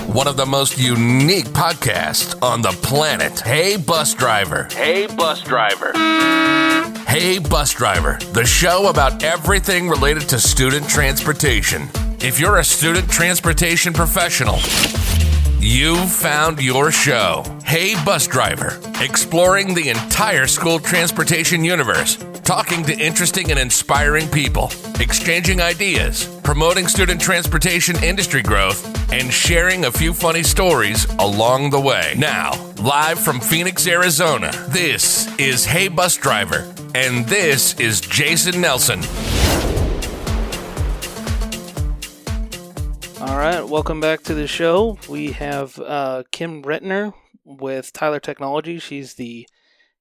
one of the most unique podcasts on the planet. Hey, bus driver. Hey, bus driver. Hey, bus driver, the show about everything related to student transportation. If you're a student transportation professional, You've found your show. Hey, Bus Driver, exploring the entire school transportation universe, talking to interesting and inspiring people, exchanging ideas, promoting student transportation industry growth, and sharing a few funny stories along the way. Now, live from Phoenix, Arizona, this is Hey, Bus Driver, and this is Jason Nelson. All right, welcome back to the show. We have uh, Kim Rettner with Tyler Technology. She's the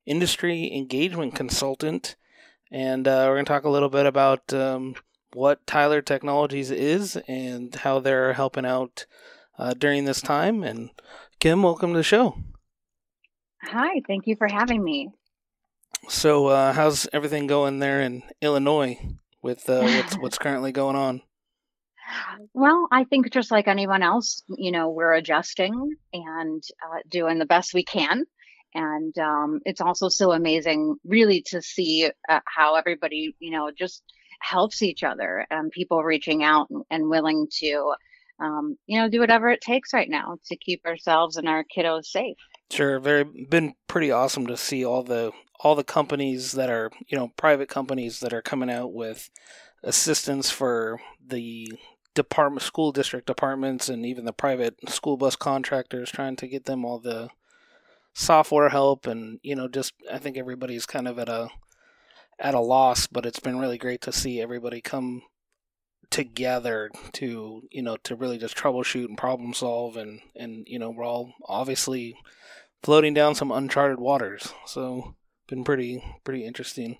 industry engagement consultant, and uh, we're going to talk a little bit about um, what Tyler Technologies is and how they're helping out uh, during this time. And Kim, welcome to the show. Hi, thank you for having me. So, uh, how's everything going there in Illinois with uh, what's what's currently going on? Well, I think just like anyone else, you know, we're adjusting and uh, doing the best we can. And um, it's also so amazing, really, to see uh, how everybody, you know, just helps each other and people reaching out and, willing to, um, you know, do whatever it takes right now to keep ourselves and our kiddos safe. Sure, very been pretty awesome to see all the all the companies that are you know private companies that are coming out with assistance for the department school district departments and even the private school bus contractors trying to get them all the software help and you know just I think everybody's kind of at a at a loss but it's been really great to see everybody come together to you know to really just troubleshoot and problem solve and and you know we're all obviously floating down some uncharted waters. So been pretty pretty interesting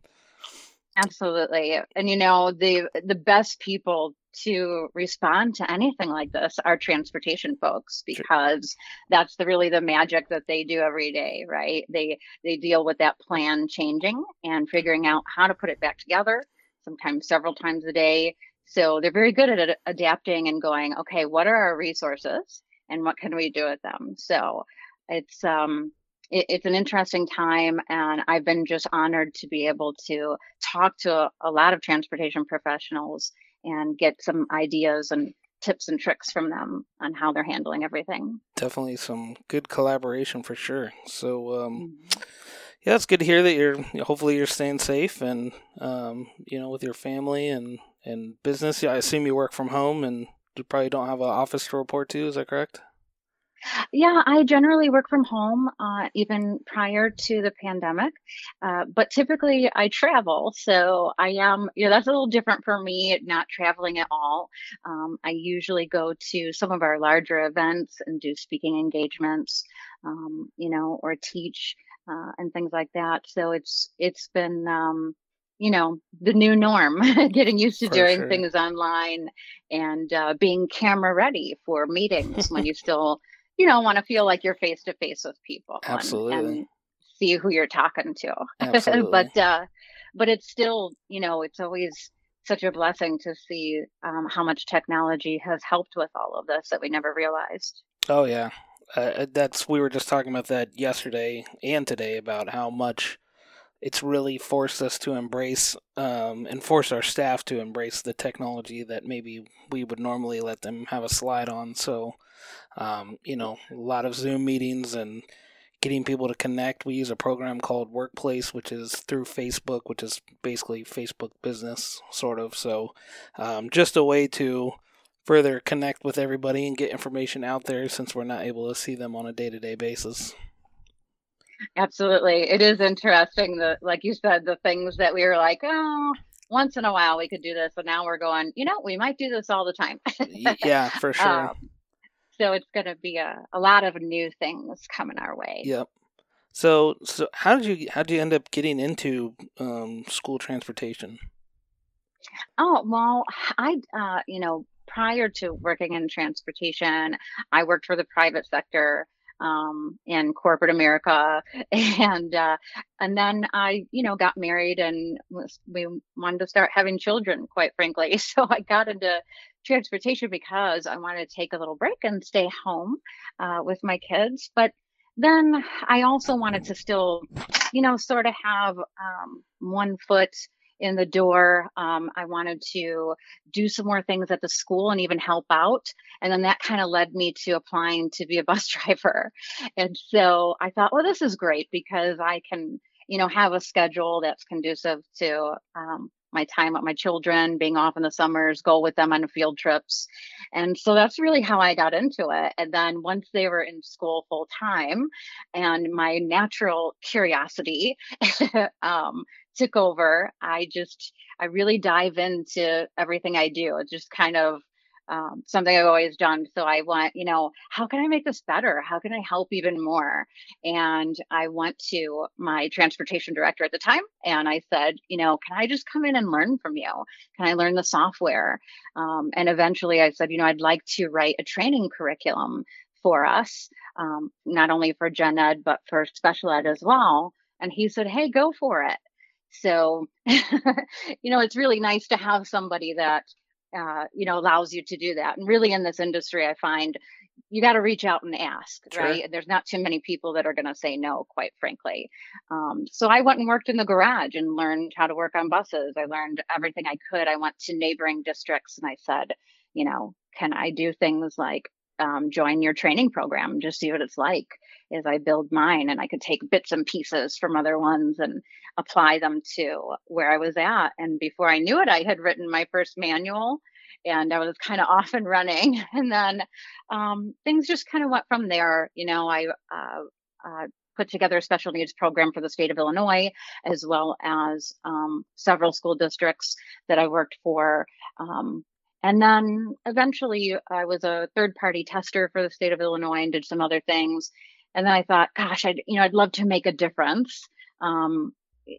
absolutely. And you know the the best people to respond to anything like this are transportation folks because that's the really the magic that they do every day right? They they deal with that plan changing and figuring out how to put it back together sometimes several times a day. So they're very good at adapting and going okay what are our resources and what can we do with them? So it's um it, it's an interesting time and i've been just honored to be able to talk to a, a lot of transportation professionals and get some ideas and tips and tricks from them on how they're handling everything. Definitely some good collaboration for sure. So, um, mm-hmm. yeah, it's good to hear that you're. Hopefully, you're staying safe and um, you know with your family and and business. Yeah, I assume you work from home and you probably don't have an office to report to. Is that correct? Yeah, I generally work from home, uh, even prior to the pandemic. Uh, but typically I travel. So I am, you know, that's a little different for me, not traveling at all. Um, I usually go to some of our larger events and do speaking engagements, um, you know, or teach uh, and things like that. So it's, it's been, um, you know the new norm getting used to for doing sure. things online and uh, being camera ready for meetings when you still you know, want to feel like you're face to face with people. Absolutely. And, and see who you're talking to. but uh, but it's still, you know, it's always such a blessing to see um, how much technology has helped with all of this that we never realized. Oh yeah, uh, that's we were just talking about that yesterday and today about how much it's really forced us to embrace um, and force our staff to embrace the technology that maybe we would normally let them have a slide on. So, um, you know, a lot of Zoom meetings and getting people to connect. We use a program called Workplace, which is through Facebook, which is basically Facebook business, sort of. So, um, just a way to further connect with everybody and get information out there since we're not able to see them on a day to day basis. Absolutely. It is interesting that, like you said, the things that we were like, oh, once in a while we could do this. And now we're going, you know, we might do this all the time. yeah, for sure. Um, so it's going to be a, a lot of new things coming our way. Yep. So, so how did you how did you end up getting into um, school transportation? Oh well, I uh, you know prior to working in transportation, I worked for the private sector um, in corporate America, and uh, and then I, you know, got married and was, we wanted to start having children. Quite frankly, so I got into transportation because I wanted to take a little break and stay home uh, with my kids. But then I also wanted to still, you know, sort of have um, one foot in the door. Um, I wanted to do some more things at the school and even help out. And then that kind of led me to applying to be a bus driver. And so I thought, well, this is great because I can, you know, have a schedule that's conducive to um, my time with my children, being off in the summers, go with them on field trips. And so that's really how I got into it. And then once they were in school full time and my natural curiosity um, took over, I just, I really dive into everything I do. It's just kind of um, something I've always done. So I want, you know, how can I make this better? How can I help even more? And I went to my transportation director at the time and I said, you know, can I just come in and learn from you? Can I learn the software? Um, and eventually I said, you know, I'd like to write a training curriculum for us, um, not only for gen ed, but for special ed as well. And he said, hey, go for it. So, you know, it's really nice to have somebody that uh, you know allows you to do that. And really in this industry i find you got to reach out and ask sure. right? There's not too many people that are going to say no quite frankly. Um, so i went and worked in the garage and learned how to work on buses. I learned everything i could. I went to neighboring districts and i said you know can i do things like um, join your training program just see what it's like as i build mine and i could take bits and pieces from other ones and apply them to where I was at. And before I knew it, I had written my first manual and I was kind of off and running. And then um, things just kind of went from there. You know, I uh, uh, put together a special needs program for the state of Illinois, as well as um, several school districts that I worked for. Um, and then eventually I was a third party tester for the state of Illinois and did some other things. And then I thought, gosh, I'd, you know, I'd love to make a difference. Um,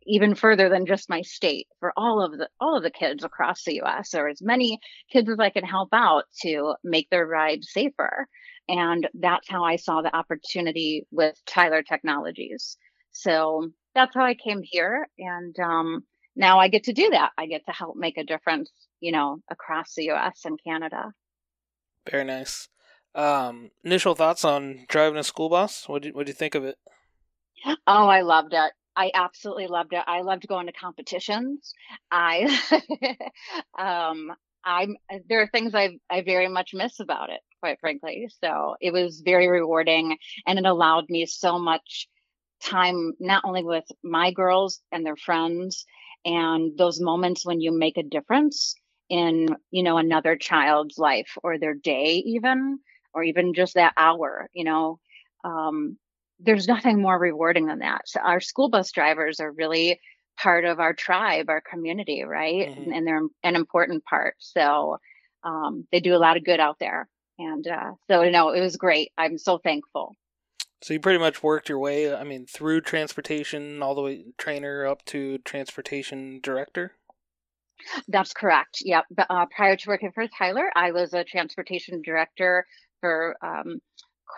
even further than just my state for all of the all of the kids across the US or as many kids as I can help out to make their ride safer. And that's how I saw the opportunity with Tyler Technologies. So that's how I came here. And um, now I get to do that. I get to help make a difference, you know, across the US and Canada. Very nice. Um, initial thoughts on driving a school bus? What did what do you think of it? Oh, I loved it. I absolutely loved it. I loved going to competitions. I, um, I'm there are things I I very much miss about it, quite frankly. So it was very rewarding, and it allowed me so much time, not only with my girls and their friends, and those moments when you make a difference in you know another child's life or their day, even or even just that hour. You know, um, there's nothing more rewarding than that. So our school bus drivers are really part of our tribe, our community, right? Mm-hmm. And, they're an important part. So um, they do a lot of good out there. And uh, so, you know, it was great. I'm so thankful. So you pretty much worked your way, I mean, through transportation, all the way trainer up to transportation director? That's correct. Yep. Uh, prior to working for Tyler, I was a transportation director for um,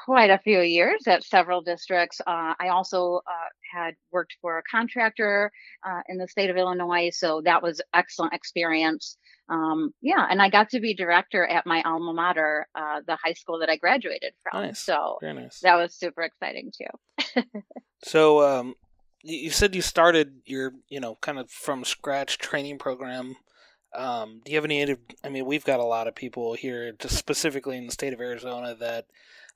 quite a few years at several districts. Uh, I also uh, had worked for a contractor uh, in the state of Illinois, so that was excellent experience. Um, yeah, and I got to be director at my alma mater, uh, the high school that I graduated from. Nice. So nice. that was super exciting too. so um, you said you started your, you know, kind of from scratch training program. Um, do you have any? I mean, we've got a lot of people here, just specifically in the state of Arizona, that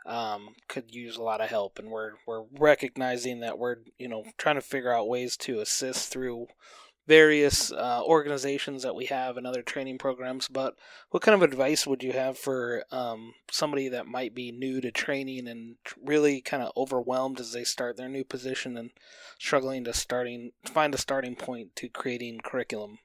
um, could use a lot of help, and we're we're recognizing that we're you know trying to figure out ways to assist through various uh, organizations that we have and other training programs. But what kind of advice would you have for um, somebody that might be new to training and really kind of overwhelmed as they start their new position and struggling to starting find a starting point to creating curriculum?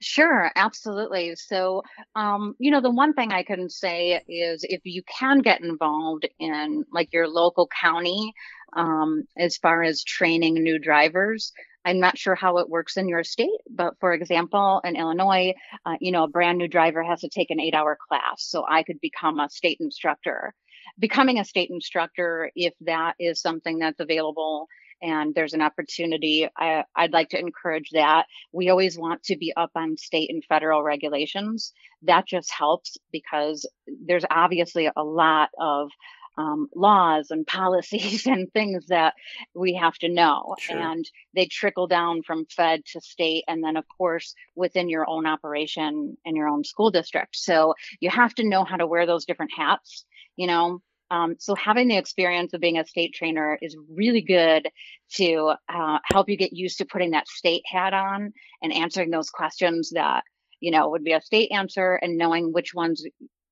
Sure, absolutely. So, um, you know, the one thing I can say is if you can get involved in like your local county um, as far as training new drivers, I'm not sure how it works in your state, but for example, in Illinois, uh, you know, a brand new driver has to take an eight hour class. So I could become a state instructor. Becoming a state instructor, if that is something that's available and there's an opportunity, I, I'd like to encourage that. We always want to be up on state and federal regulations. That just helps because there's obviously a lot of um, laws and policies and things that we have to know. Sure. And they trickle down from Fed to state, and then, of course, within your own operation and your own school district. So you have to know how to wear those different hats, you know. Um, so having the experience of being a state trainer is really good to uh, help you get used to putting that state hat on and answering those questions that you know would be a state answer and knowing which ones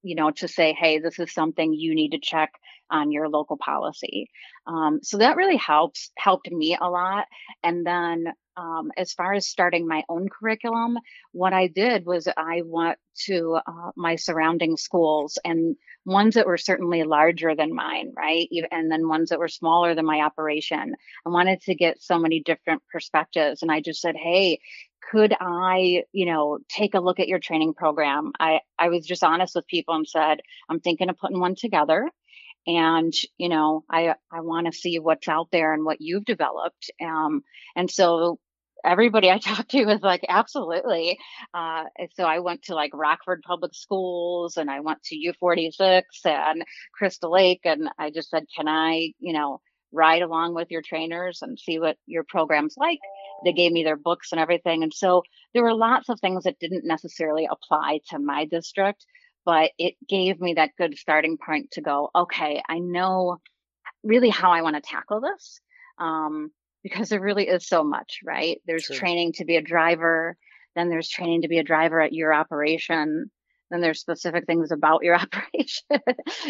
you know to say hey this is something you need to check on your local policy. Um, so that really helps helped me a lot. And then um, as far as starting my own curriculum, what I did was I went to uh, my surrounding schools and ones that were certainly larger than mine, right? And then ones that were smaller than my operation. I wanted to get so many different perspectives. And I just said, hey, could I, you know, take a look at your training program? I, I was just honest with people and said, I'm thinking of putting one together and you know i i want to see what's out there and what you've developed um and so everybody i talked to was like absolutely. Uh so i went to like rockford public schools and i went to u46 and crystal lake and i just said can i you know ride along with your trainers and see what your program's like? They gave me their books and everything and so there were lots of things that didn't necessarily apply to my district but it gave me that good starting point to go, okay, I know really how I want to tackle this. Um, because there really is so much, right? There's sure. training to be a driver, then there's training to be a driver at your operation, then there's specific things about your operation,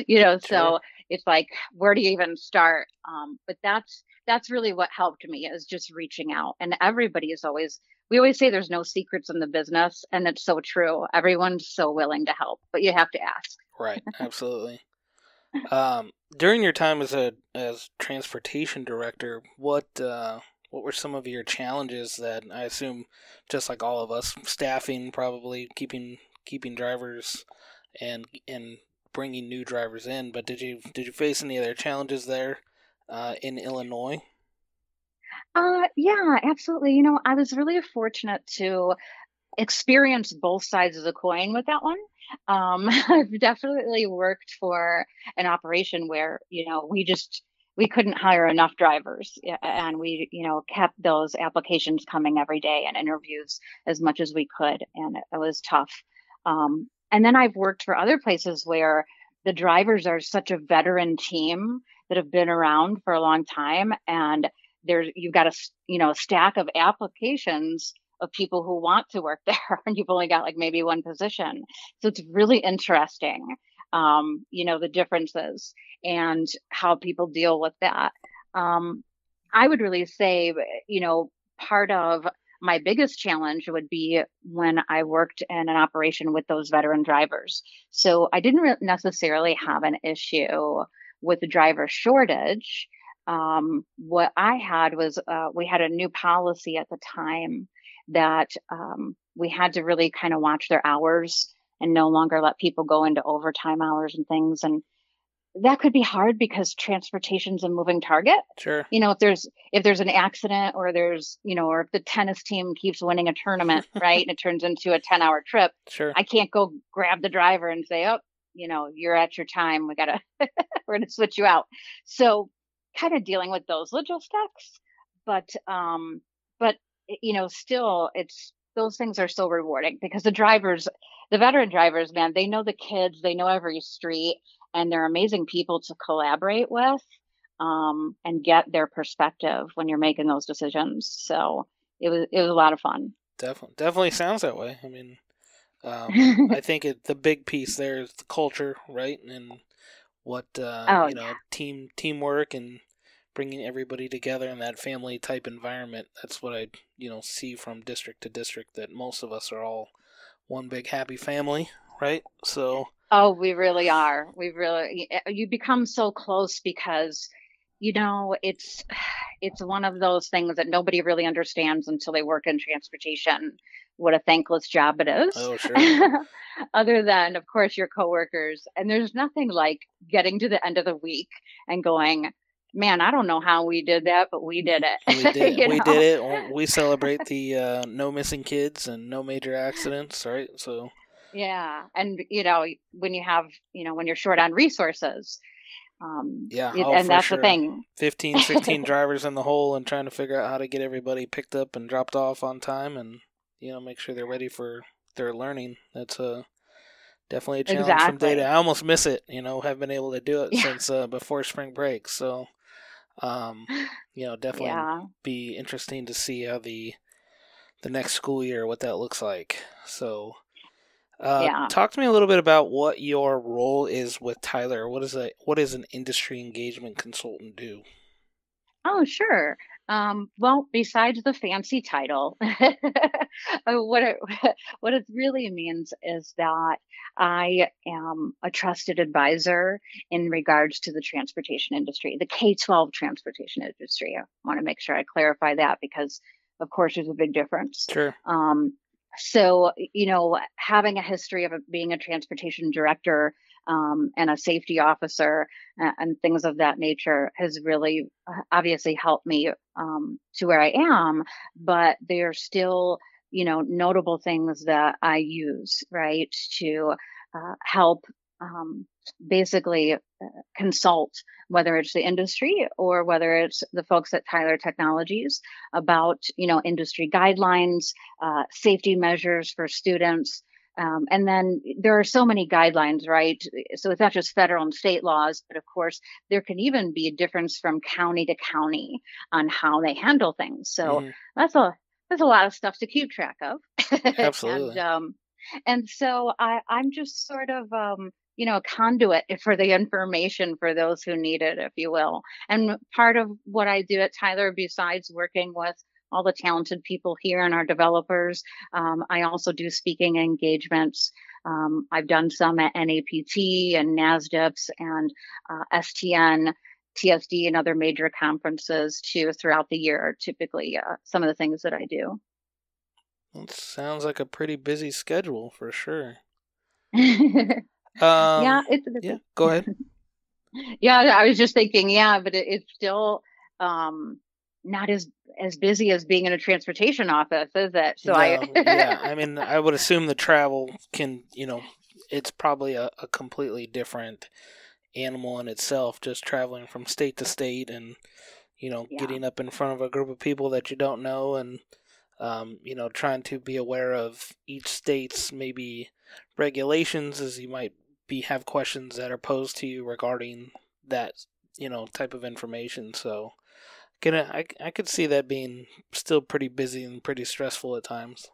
you know, sure. so it's like, where do you even start? Um, but that's, that's really what helped me is just reaching out and everybody is always we always say there's no secrets in the business and it's so true. Everyone's so willing to help but you have to ask. Right. Absolutely. Um, during your time as a as transportation director what uh, what were some of your challenges that i assume just like all of us staffing probably keeping keeping drivers and and bringing new drivers in but did you did you face any other challenges there uh, in illinois uh, yeah, absolutely. You know, I was really fortunate to experience both sides of the coin with that one. Um, I've definitely worked for an operation where, you know, we just, we couldn't hire enough drivers and we, you know, kept those applications coming every day and interviews as much as we could. And it was tough. Um, and then I've worked for other places where the drivers are such a veteran team that have been around for a long time and there's you've got a you know a stack of applications of people who want to work there and you've only got like maybe one position so it's really interesting um, you know the differences and how people deal with that um, i would really say you know part of my biggest challenge would be when I worked in an operation with those veteran drivers. So I didn't necessarily have an issue with the driver shortage um, what I had was uh, we had a new policy at the time that um, we had to really kind of watch their hours and no longer let people go into overtime hours and things. And that could be hard because transportation's a moving target. Sure. You know, if there's if there's an accident or there's, you know, or if the tennis team keeps winning a tournament, right, and it turns into a 10-hour trip, sure. I can't go grab the driver and say, "Oh, you know, you're at your time. We got to we're going to switch you out." So, kind of dealing with those logistics but um but you know still it's those things are so rewarding because the drivers the veteran drivers man they know the kids they know every street and they're amazing people to collaborate with um, and get their perspective when you're making those decisions. So it was it was a lot of fun. Definitely definitely sounds that way. I mean um, i think it, the big piece there is the culture right? And what uh, oh, you know yeah. team teamwork and bringing everybody together in that family type environment. That's what I you know see from district to district. That most of us are all one big happy family, right? So. Oh, we really are. We really eh, you become so close because you know it's it's one of those things that nobody really understands until they work in transportation what a thankless job it is. Oh, sure. Other than, of course, your coworkers. And there's nothing like getting to the end of the week and going, man, I don't know how we did that, but we did it. We did. we know? did it. We celebrate the uh, no missing kids and no major accidents, right? So. Yeah, and you know when you have you know when you're short on resources. Um, yeah, oh, and that's sure. the thing. 15, 16 drivers in the hole and trying to figure out how to get everybody picked up and dropped off on time, and you know make sure they're ready for their learning. That's a definitely a challenge exactly. from day to. I almost miss it. You know, have been able to do it yeah. since uh, before spring break. So, um, you know, definitely yeah. be interesting to see how the the next school year what that looks like. So, uh, yeah. talk to me a little bit about what your role is with Tyler. What is a what does an industry engagement consultant do? Oh, sure. Um, well, besides the fancy title, uh, what it what it really means is that I am a trusted advisor in regards to the transportation industry, the K twelve transportation industry. I want to make sure I clarify that because, of course, there's a big difference. Sure. Um, so you know, having a history of being a transportation director um, and a safety officer and, and, things of that nature has really uh, obviously helped me um, to where I am. But there are still, you know, notable things that I use, right, to uh, help um, basically uh, consult whether it's the industry or whether it's the folks at Tyler Technologies about you know industry guidelines, uh, safety measures for students, um, and then there are so many guidelines, right? So it's not just federal and state laws, but of course, there can even be a difference from county to county on how they handle things. So mm. that's a that's a lot of stuff to keep track of. Absolutely. and, um, and so I, I'm just sort of um, you know, a conduit for the information for those who need it, if you will. And part of what I do at Tyler, besides working with all the talented people here and our developers. Um, I also do speaking engagements. Um, I've done some at NAPT and NASDPTS and uh, STN, TSD, and other major conferences too throughout the year. are Typically, uh, some of the things that I do. It sounds like a pretty busy schedule for sure. um, yeah, it's yeah. Go ahead. yeah, I was just thinking, yeah, but it, it's still um, not as as busy as being in a transportation office, is it? So no, I yeah, I mean, I would assume the travel can, you know, it's probably a, a completely different animal in itself, just traveling from state to state and you know, yeah. getting up in front of a group of people that you don't know and um, you know, trying to be aware of each state's maybe regulations as you might be have questions that are posed to you regarding that, you know, type of information. So Gonna, I, I could see that being still pretty busy and pretty stressful at times.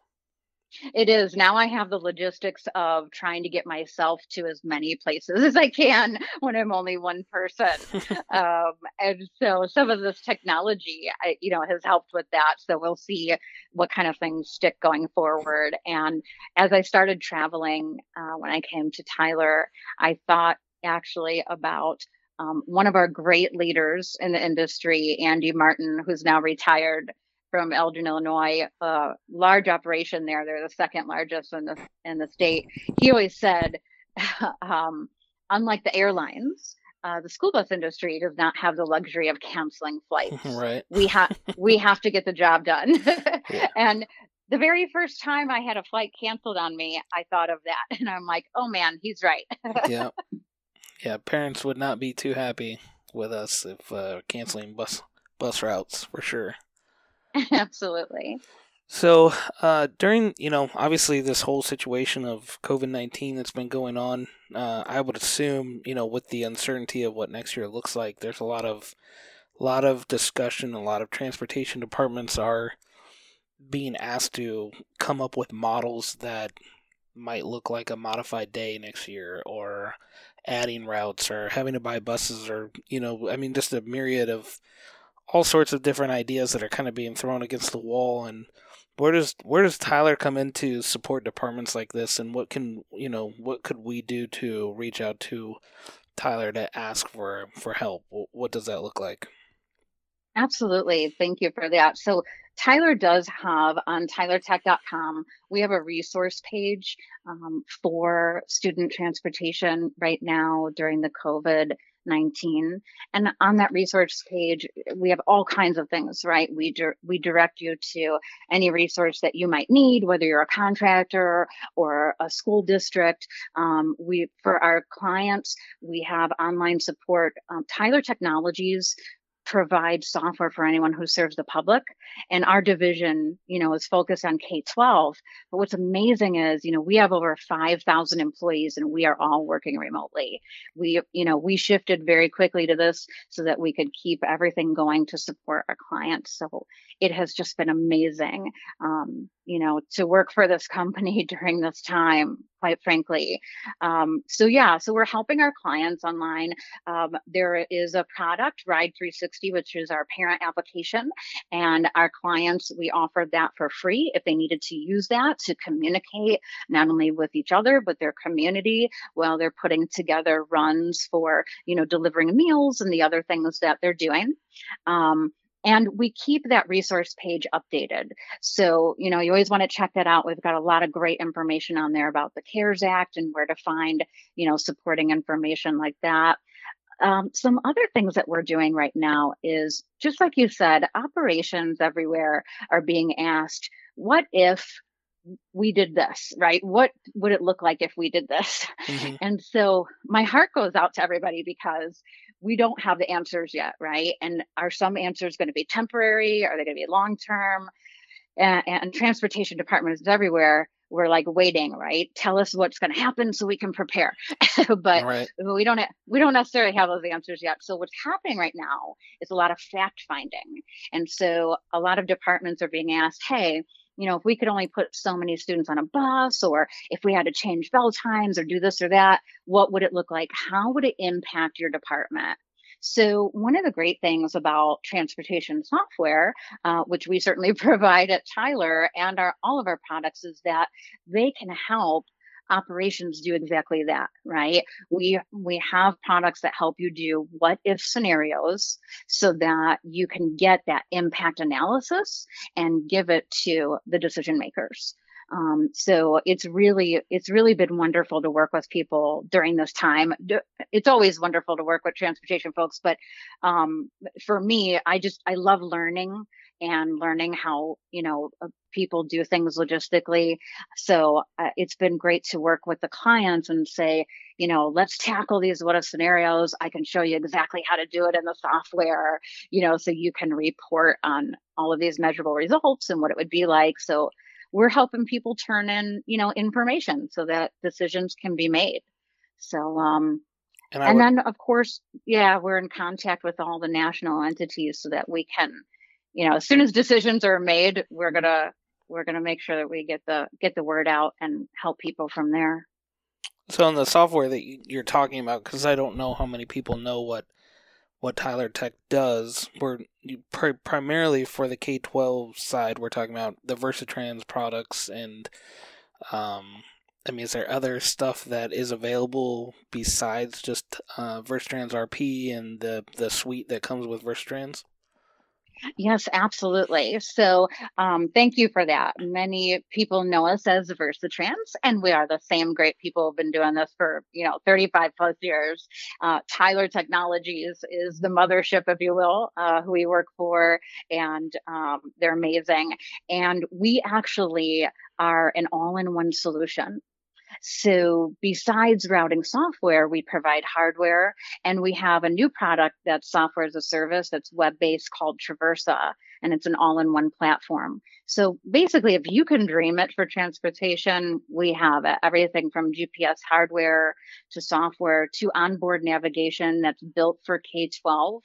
It is. Now I have the logistics of trying to get myself to as many places as I can when I'm only one person. um, and so some of this technology, I, you know, has helped with that. So we'll see what kind of things stick going forward. And as I started traveling, uh, when I came to Tyler, I thought actually about um, one of our great leaders in the industry, Andy Martin, who's now retired from Elgin, Illinois, a large operation there. They're the second largest in the in the state. He always said, um, unlike the airlines, uh, the school bus industry does not have the luxury of canceling flights. Right. We have we have to get the job done. yeah. And the very first time I had a flight canceled on me, I thought of that, and I'm like, oh man, he's right. yeah yeah, parents would not be too happy with us if uh, canceling bus bus routes for sure. Absolutely. So uh, during you know obviously this whole situation of COVID nineteen that's been going on, uh, I would assume you know with the uncertainty of what next year looks like, there's a lot of lot of discussion. A lot of transportation departments are being asked to come up with models that might look like a modified day next year or adding routes or having to buy buses or you know i mean just a myriad of all sorts of different ideas that are kind of being thrown against the wall and where does where does tyler come into support departments like this and what can you know what could we do to reach out to tyler to ask for for help what does that look like Absolutely. Thank you for that. So, Tyler does have on tylertech.com, we have a resource page um, for student transportation right now during the COVID 19 and on that resource page we have all kinds of things right? We di- we direct you to any resource that you might need whether you're a contractor or a school district. Um, we for our clients we have online support um, tyler technologies provide software for anyone who serves the public. And our division, you know, is focused on K 12. But what's amazing is, you know, we have over 5,000 employees and we are all working remotely. We, you know, we shifted very quickly to this so that we could keep everything going to support our clients. So it has just been amazing, um, you know, to work for this company during this time, quite frankly. Um, so yeah, so we're helping our clients online. Um, there is a product, Ride 360, which is our parent application, and our clients we offered that for free if they needed to use that to communicate not only with each other but their community while they're putting together runs for you know delivering meals and the other things that they're doing. Um, and we keep that resource page updated. So, you know, you always want to check that out. We've got a lot of great information on there about the CARES Act and where to find, you know, supporting information like that. Um, some other things that we're doing right now is just like you said, operations everywhere are being asked, what if we did this, right? What would it look like if we did this? Mm-hmm. And so my heart goes out to everybody because we don't have the answers yet, right? And are some answers going to be temporary? Are they going to be long term? And, and, transportation departments everywhere. We're like waiting, right? Tell us what's going to happen so we can prepare. but right. we don't we don't necessarily have those answers yet. So what's happening right now is a lot of fact finding, and so a lot of departments are being asked, "Hey, you know, if we could only put so many students on a bus, or if we had to change bell times or do this or that, what would it look like? How would it impact your department? So, one of the great things about transportation software, uh, which we certainly provide at Tyler and our all of our products, is that they can help operations do exactly that right we we have products that help you do what if scenarios so that you can get that impact analysis and give it to the decision makers um, so it's really it's really been wonderful to work with people during this time. It's always wonderful to work with transportation folks, but um, for me, I just I love learning and learning how you know uh, people do things logistically. So uh, it's been great to work with the clients and say you know let's tackle these what if scenarios. I can show you exactly how to do it in the software you know so you can report on all of these measurable results and what it would be like. So we're helping people turn in you know information so that decisions can be made. So um and, and would... then of course yeah we're in contact with all the national entities so that we can you know, as soon as decisions are made, we're gonna we're gonna make sure that we get the get the word out and help people from there. So, in the software that you're talking about, because I don't know how many people know what what Tyler Tech does, we're pr- primarily for the K twelve side. We're talking about the Versatrans products, and um, I mean, is there other stuff that is available besides just uh, Versatrans RP and the the suite that comes with Versatrans? Yes, absolutely. So, um, thank you for that. Many people know us as Versatrans, and we are the same great people who've been doing this for you know 35 plus years. Uh, Tyler Technologies is the mothership, if you will, uh, who we work for, and um, they're amazing. And we actually are an all-in-one solution. So besides routing software, we provide hardware and we have a new product that's software as a service that's web based called Traversa and it's an all in one platform. So basically, if you can dream it for transportation, we have it. Everything from GPS hardware to software to onboard navigation that's built for K 12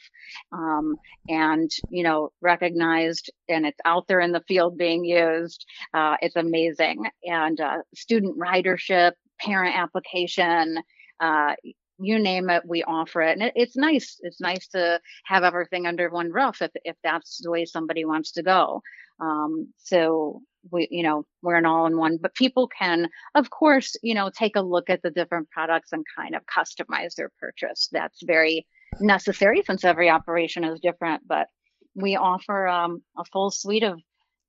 um, and, you know, recognized and it's out there in the field being used. Uh, it's amazing. And uh, student ridership, parent application, uh, you name it, we offer it. And it, it's nice. It's nice to have everything under one roof if, if that's the way somebody wants to go. Um, so we, you know, we're an all in one, but people can, of course, you know, take a look at the different products and kind of customize their purchase. That's very necessary since every operation is different, but we offer um, a full suite of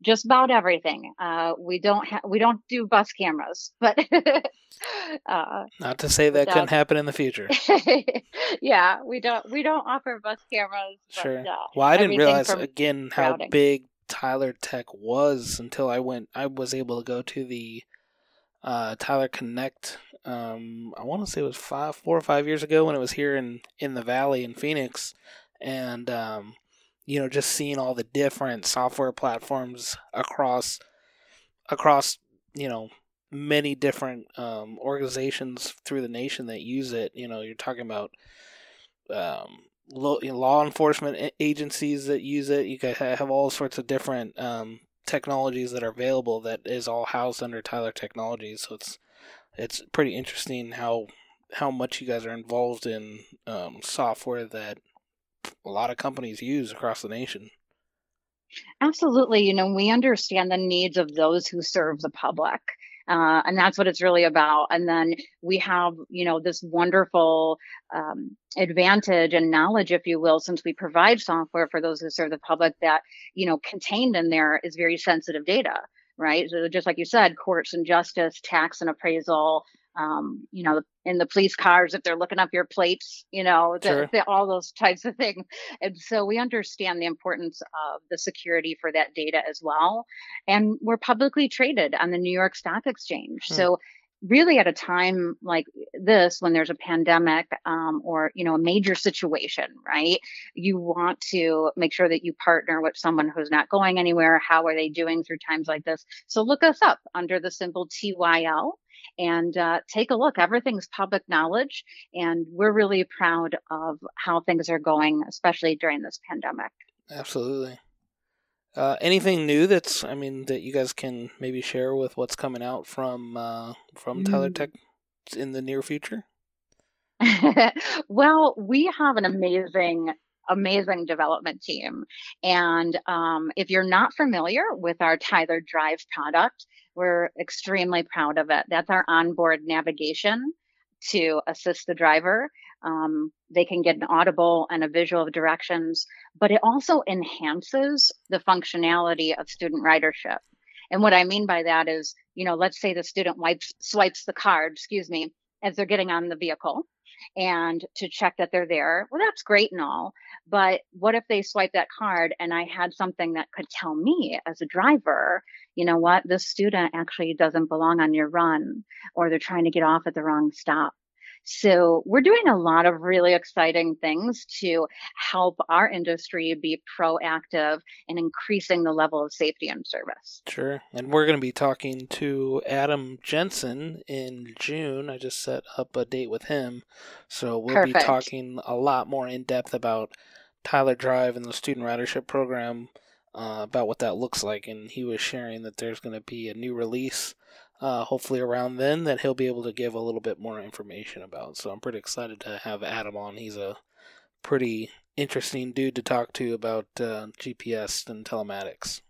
just about everything. Uh, we don't ha- we don't do bus cameras, but uh, not to say that couldn't happen in the future. yeah, we don't we don't offer bus cameras. Sure. But, uh, well, I didn't realize again how routing. big Tyler Tech was until I went. I was able to go to the uh, Tyler Connect. Um, I want to say it was five, four or five years ago when it was here in in the Valley in Phoenix, and um, you know, just seeing all the different software platforms across across you know many different um, organizations through the nation that use it. You know, you're talking about um, law, enforcement agencies that use it. You have all sorts of different um, technologies that are available that is all housed under Tyler Technologies. So it's it's pretty interesting how how much you guys are involved in um, software that a lot of companies use across the nation. Absolutely. You know, we understand the needs of those who serve the public. Uh, and that's what it's really about. And then we have, you know, this wonderful um, advantage and knowledge, if you will, since we provide software for those who serve the public that, you know, contained in there is very sensitive data, right? So just like you said, courts and justice, tax and appraisal, um, you know, in the police cars if they're looking up your plates, you know, the, sure. the, all those types of things. And so we understand the importance of the security for that data as well. And we're publicly traded on the New York Stock Exchange. Hmm. So really at a time like this when there's a pandemic um, or you know a major situation right you want to make sure that you partner with someone who's not going anywhere how are they doing through times like this so look us up under the symbol tyl and uh, take a look. Everything's public knowledge, and we're really proud of how things are going, especially during this pandemic. Absolutely. Uh, anything new that's, I mean, that you guys can maybe share with what's coming out from uh, from Tyler mm. Tech in the near future? well, we have an amazing amazing development team. And um, if you're not familiar with our Tyler Drive product, we're extremely proud of it. That's our onboard navigation to assist the driver. Um, they can get an audible and a visual of directions, but it also enhances the functionality of student ridership. And what I mean by that is, you know, let's say the student wipes, swipes the card, excuse me, as they're getting on the vehicle and to check that they're there. Well, that's great and all. But what if they swipe that card and I had something that could tell me as a driver, you know what, this student actually doesn't belong on your run or they're trying to get off at the wrong stop. So we're doing a lot of really exciting things to help our industry be proactive in increasing the level of safety and service. Sure. And we're going to be talking to Adam Jensen in June. I just set up a date with him. So we'll Perfect. be talking a lot more in depth about Tyler Drive and the student ridership program. Uh, about what that looks like, and he was sharing that there's going to be a new release uh, hopefully around then that he'll be able to give a little bit more information about. So I'm pretty excited to have Adam on. He's a pretty interesting dude to talk to about uh, GPS and telematics.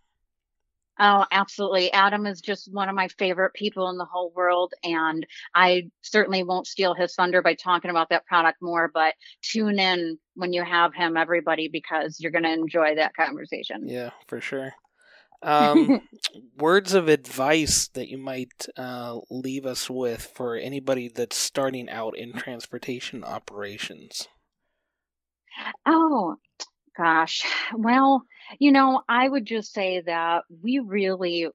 Oh, absolutely. Adam is just one of my favorite people in the whole world. And I certainly won't steal his thunder by talking about that product more, but tune in when you have him, everybody, because you're going to enjoy that conversation. Yeah, for sure. Um, words of advice that you might uh, leave us with for anybody that's starting out in transportation operations. Oh, gosh. Well, you know, I would just say that we really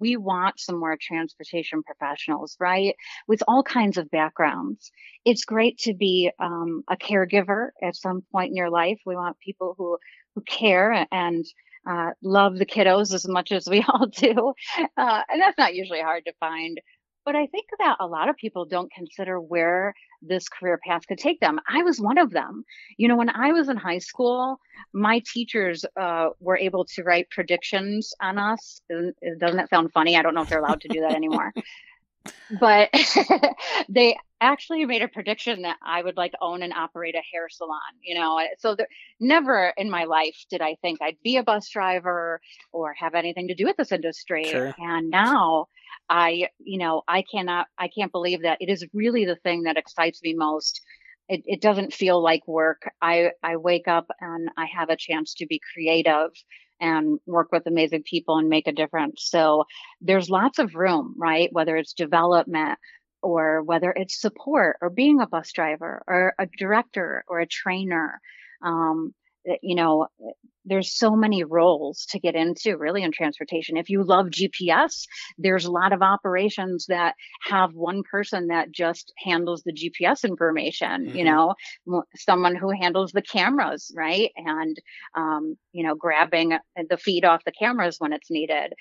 we want some more transportation professionals, right? With all kinds of backgrounds. It's great to be um, a caregiver at some point in your life. We want people who who care and uh, love the kiddos as much as we all do. Uh, and that's not usually hard to find. But I think that a lot of people don't consider where this career path could take them. I was one of them. You know, when I was in high school, my teachers uh, were able to write predictions on us. Doesn't that sound funny? I don't know if they're allowed to do that anymore. but they actually made a prediction that I would like own and operate a hair salon, you know. So there, never in my life did I think I'd be a bus driver or have anything to do with this industry. Sure. And now I, you know, I cannot I can't believe that it is really the thing that excites me most. It, it doesn't feel like work. I, I wake up and I have a chance to be creative and work with amazing people and make a difference. So there's lots of room, right? Whether it's development or whether it's support or being a bus driver or a director or a trainer. Um, you know, there's so many roles to get into really in transportation. If you love GPS, there's a lot of operations that have one person that just handles the GPS information, mm-hmm. you know, someone who handles the cameras, right? And, um, you know, grabbing the feed off the cameras when it's needed.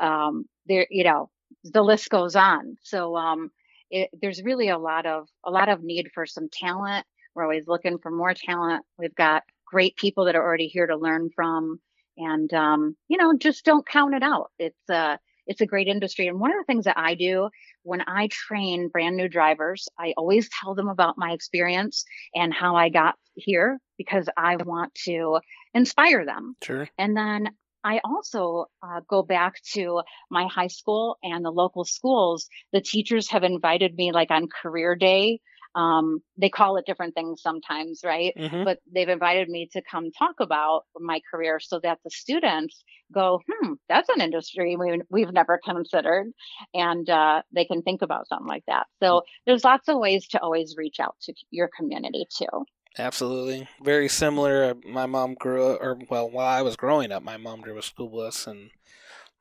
Um, there, you know, the list goes on. So, um, it, there's really a lot of, a lot of need for some talent. We're always looking for more talent. We've got great people that are already here to learn from and um, you know just don't count it out. It's uh it's a great industry and one of the things that i do when i train brand new drivers i always tell them about my experience and how i got here because i want to inspire them. Sure. And then I also uh, go back to my high school and the local schools. The teachers have invited me, like on career day, um, they call it different things sometimes, right? Mm-hmm. But they've invited me to come talk about my career so that the students go, hmm, that's an industry we, we've never considered. And uh, they can think about something like that. So there's lots of ways to always reach out to your community too. Absolutely. Very similar. My mom grew up, or well, while I was growing up, my mom drove a school bus and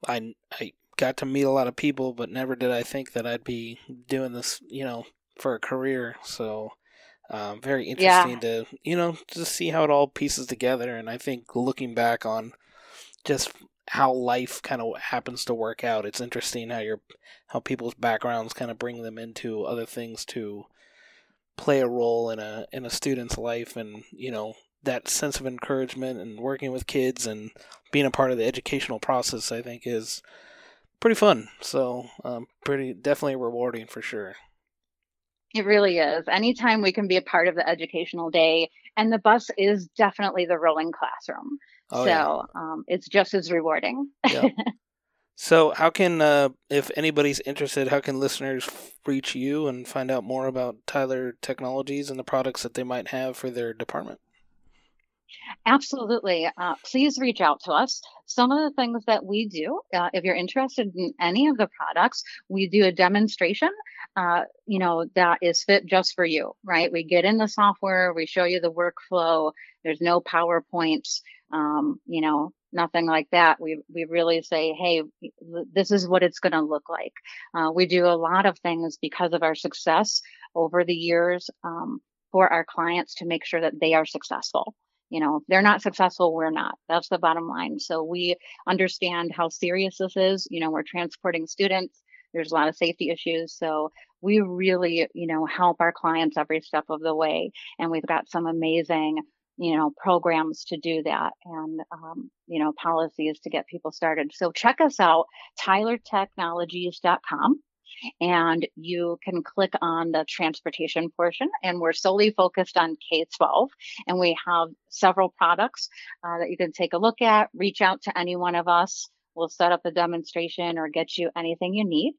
I, I got to meet a lot of people, but never did I think that I'd be doing this, you know, for a career. So um, very interesting yeah. to you know just see how it all pieces together. And I think looking back on just how life kind of happens to work out, it's interesting how your how people's backgrounds kind of bring them into other things to play a role in a in a student's life, and you know that sense of encouragement and working with kids and being a part of the educational process. I think is pretty fun. So um, pretty definitely rewarding for sure. It really is. Anytime we can be a part of the educational day, and the bus is definitely the rolling classroom. Oh, so yeah. um, it's just as rewarding. Yeah. so, how can, uh, if anybody's interested, how can listeners reach you and find out more about Tyler Technologies and the products that they might have for their department? Absolutely. Uh, please reach out to us. Some of the things that we do, uh, if you're interested in any of the products, we do a demonstration, uh, you know, that is fit just for you, right? We get in the software, we show you the workflow. There's no PowerPoints, um, you know, nothing like that. We we really say, hey, this is what it's going to look like. Uh, we do a lot of things because of our success over the years um, for our clients to make sure that they are successful you know if they're not successful we're not. That's the bottom line. So we understand how serious this is. You know we're transporting students. There's a lot of safety issues. So we really you know help our clients every step of the way. And we've got some amazing you know programs to do that and um, you know policies to get people started. So check us out tylertechnologies.com and you can click on the transportation portion and we're solely focused on K-12 and we have several products uh, that you can take a look at, reach out to any one of us. We'll set up a demonstration or get you anything you need.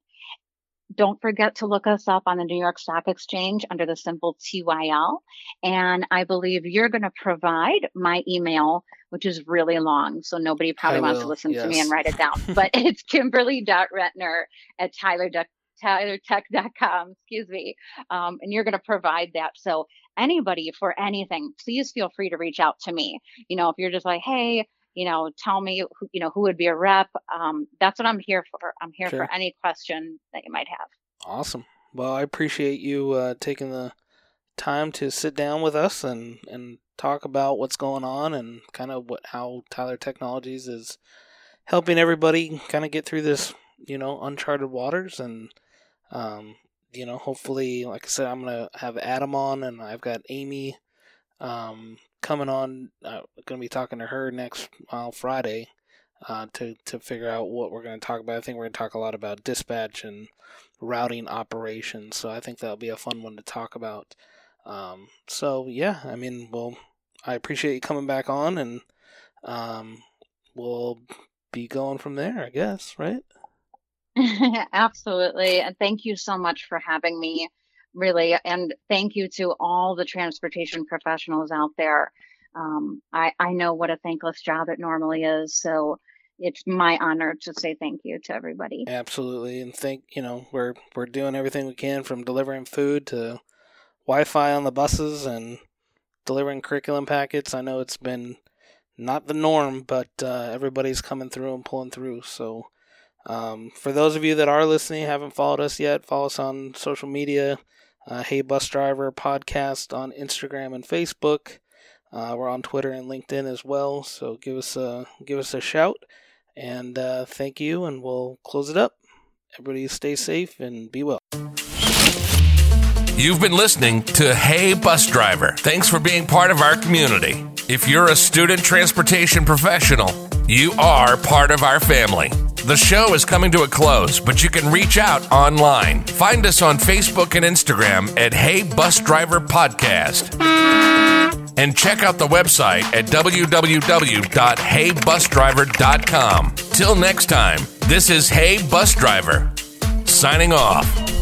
Don't forget to look us up on the New York Stock Exchange under the symbol TYL. And I believe you're going to provide my email, which is really long. So nobody probably I wants will, to listen yes. to me and write it down. but it's kimberly.retner at tyler.com tylertech.com, excuse me, um, and you're going to provide that. So anybody for anything, please feel free to reach out to me. You know, if you're just like, hey, you know, tell me, who, you know, who would be a rep. Um, that's what I'm here for. I'm here sure. for any question that you might have. Awesome. Well, I appreciate you uh, taking the time to sit down with us and and talk about what's going on and kind of what how Tyler Technologies is helping everybody kind of get through this, you know, uncharted waters and um, you know, hopefully, like I said, I'm gonna have Adam on, and I've got Amy um, coming on. I'm uh, gonna be talking to her next uh, Friday uh, to to figure out what we're gonna talk about. I think we're gonna talk a lot about dispatch and routing operations. So I think that'll be a fun one to talk about. Um, so yeah, I mean, well, I appreciate you coming back on, and um, we'll be going from there, I guess, right? Absolutely. And thank you so much for having me, really. And thank you to all the transportation professionals out there. Um, I, I know what a thankless job it normally is. So it's my honor to say thank you to everybody. Absolutely. And thank, you know, we're, we're doing everything we can from delivering food to Wi-Fi on the buses and delivering curriculum packets. I know it's been not the norm, but uh, everybody's coming through and pulling through. So, um, for those of you that are listening, haven't followed us yet, follow us on social media. Uh, hey Bus Driver podcast on Instagram and Facebook. Uh, we're on Twitter and LinkedIn as well. So give us a give us a shout, and uh, thank you. And we'll close it up. Everybody, stay safe and be well. You've been listening to Hey Bus Driver. Thanks for being part of our community. If you're a student transportation professional, you are part of our family. The show is coming to a close, but you can reach out online. Find us on Facebook and Instagram at Hey Bus Driver Podcast. And check out the website at www.heybusdriver.com. Till next time, this is Hey Bus Driver, signing off.